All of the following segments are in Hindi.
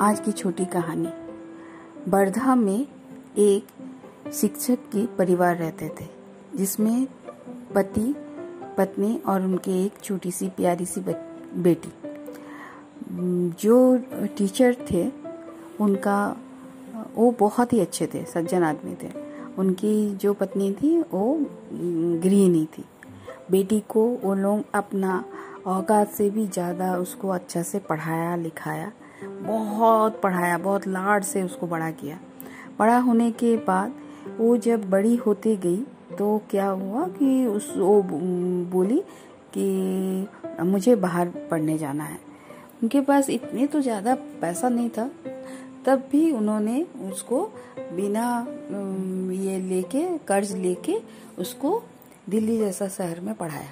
आज की छोटी कहानी। बर्धा में एक शिक्षक के परिवार रहते थे, जिसमें पति, पत्नी और उनके एक छोटी सी प्यारी सी बेटी जो टीचर थे, उनका, वो बहुत ही अच्छे थे, सज्जन आदमी थे। उनकी जो पत्नी थी, वो गृहिणी थी। बेटी को वो लोग अपना औकात से भी ज़्यादा उसको अच्छा से पढ़ाया, लिखाया बहुत पढ़ाया, बहुत लाड से उसको बड़ा किया। बड़ा होने के बाद वो जब बड़ी होती गई तो क्या हुआ कि उस वो बोली कि मुझे बाहर पढ़ने जाना है। उनके पास इतने तो ज़्यादा पैसा नहीं था, तब भी उन्होंने उसको बिना ये लेके, कर्ज लेके उसको दिल्ली जैसा शहर में पढ़ाया।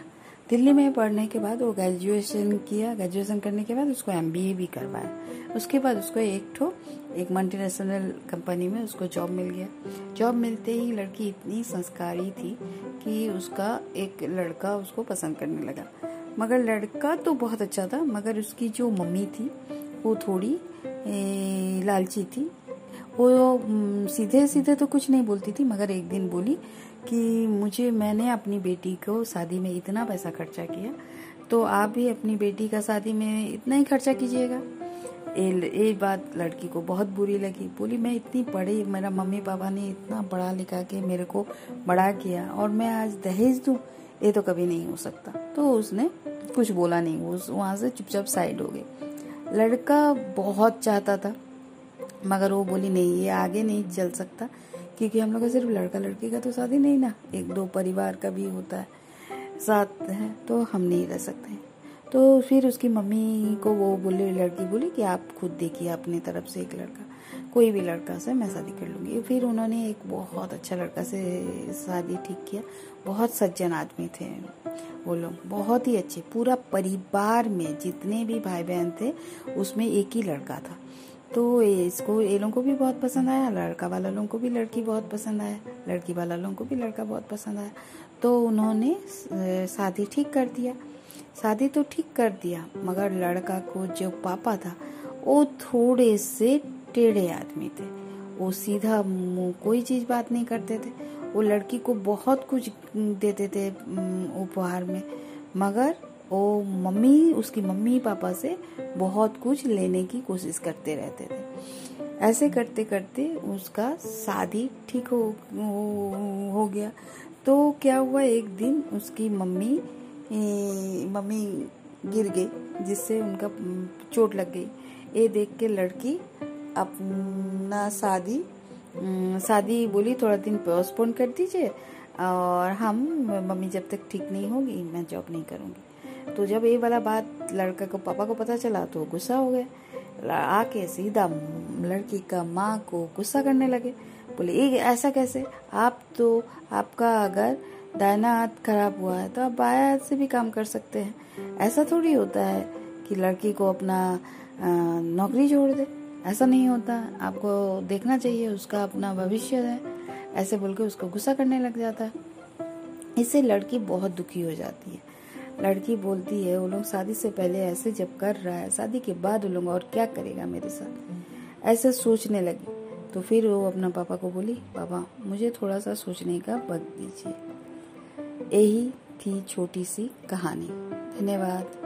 दिल्ली में पढ़ने के बाद वो ग्रेजुएशन किया ग्रेजुएशन करने के बाद उसको एमबीए भी करवाया। उसके बाद उसको एक ठो, एक मल्टीनेशनल कंपनी में उसको जॉब मिल गया। जॉब मिलते ही लड़की इतनी संस्कारी थी कि उसका एक लड़का उसको पसंद करने लगा। मगर लड़का तो बहुत अच्छा था, मगर उसकी जो मम्मी थी, वो थोड़ी लालची थी। वो सीधे सीधे तो कुछ नहीं बोलती थी, मगर एक दिन बोली कि मुझे, मैंने अपनी बेटी को शादी में इतना पैसा खर्चा किया तो आप भी अपनी बेटी का शादी में इतना ही खर्चा कीजिएगा। ये बात लड़की को बहुत बुरी लगी, बोली, मैं इतनी पढ़ी, मेरा मम्मी पापा ने इतना पढ़ा लिखा के मेरे को बड़ा किया, और मैं आज दहेज दूँ, ये तो कभी नहीं हो सकता। तो उसने कुछ बोला नहीं, वो वहाँ से चुपचाप साइड हो गई। लड़का बहुत चाहता था मगर वो बोली, नहीं, ये आगे नहीं चल सकता, क्योंकि हम लोग का सिर्फ़ लड़का लड़की का तो शादी नहीं ना, एक दो परिवार का भी होता है, साथ है तो हम नहीं रह सकते तो फिर उसकी मम्मी को वो बोले, लड़की बोली कि आप खुद देखिए अपनी तरफ़ से एक लड़का, कोई भी लड़का से मैं शादी कर लूँगी। फिर उन्होंने एक बहुत अच्छा लड़का से शादी ठीक किया। बहुत सज्जन आदमी थे वो लोग, बहुत ही अच्छे, पूरा परिवार में जितने भी भाई बहन थे, उसमें एक ही लड़का था। तो इसको ये लोगों को भी बहुत पसंद आया, लड़का वाला लोगों को भी, लड़की बहुत पसंद आया, लड़की वाला लोगों को भी, लड़का बहुत पसंद आया। तो उन्होंने शादी ठीक कर दिया। शादी तो ठीक कर दिया, मगर लड़का को जो पापा था, वो थोड़े से टेढ़े आदमी थे। वो सीधा मुँह कोई चीज़ बात नहीं करते थे। वो लड़की को बहुत कुछ देते थे उपहार में। मगर वो मम्मी उसकी मम्मी पापा से बहुत कुछ लेने की कोशिश करते रहते थे। ऐसे करते करते उसका शादी ठीक हो, हो हो गया। तो क्या हुआ एक दिन उसकी मम्मी मम्मी गिर गई जिससे उनका चोट लग गई। ये देख के लड़की अपना शादी शादी बोली थोड़ा दिन पोस्टपोन कर दीजिए और हम मम्मी जब तक ठीक नहीं होगी मैं जॉब नहीं करूँगी। तो जब ये वाला बात लड़का को, पापा को पता चला तो गुस्सा हो गया आके सीधा लड़की का माँ को गुस्सा करने लगे। बोले, ये ऐसा कैसे? आप तो आपका अगर दायना हाथ खराब हुआ है तो आप बाया हाथ से भी काम कर सकते हैं। ऐसा थोड़ी होता है कि लड़की को अपना नौकरी छोड़ दे। ऐसा नहीं होता। आपको देखना चाहिए, उसका अपना भविष्य है। ऐसे बोल के उसको गुस्सा करने लग जाता है। इससे लड़की बहुत दुखी हो जाती है। लड़की बोलती है वो लोग शादी से पहले ऐसे जब कर रहा है, शादी के बाद वो लोग और क्या करेगा मेरे साथ? ऐसे सोचने लगी। तो फिर वो अपना पापा को बोली, पापा, मुझे थोड़ा सा सोचने का वक्त दीजिए। यही थी छोटी सी कहानी। धन्यवाद।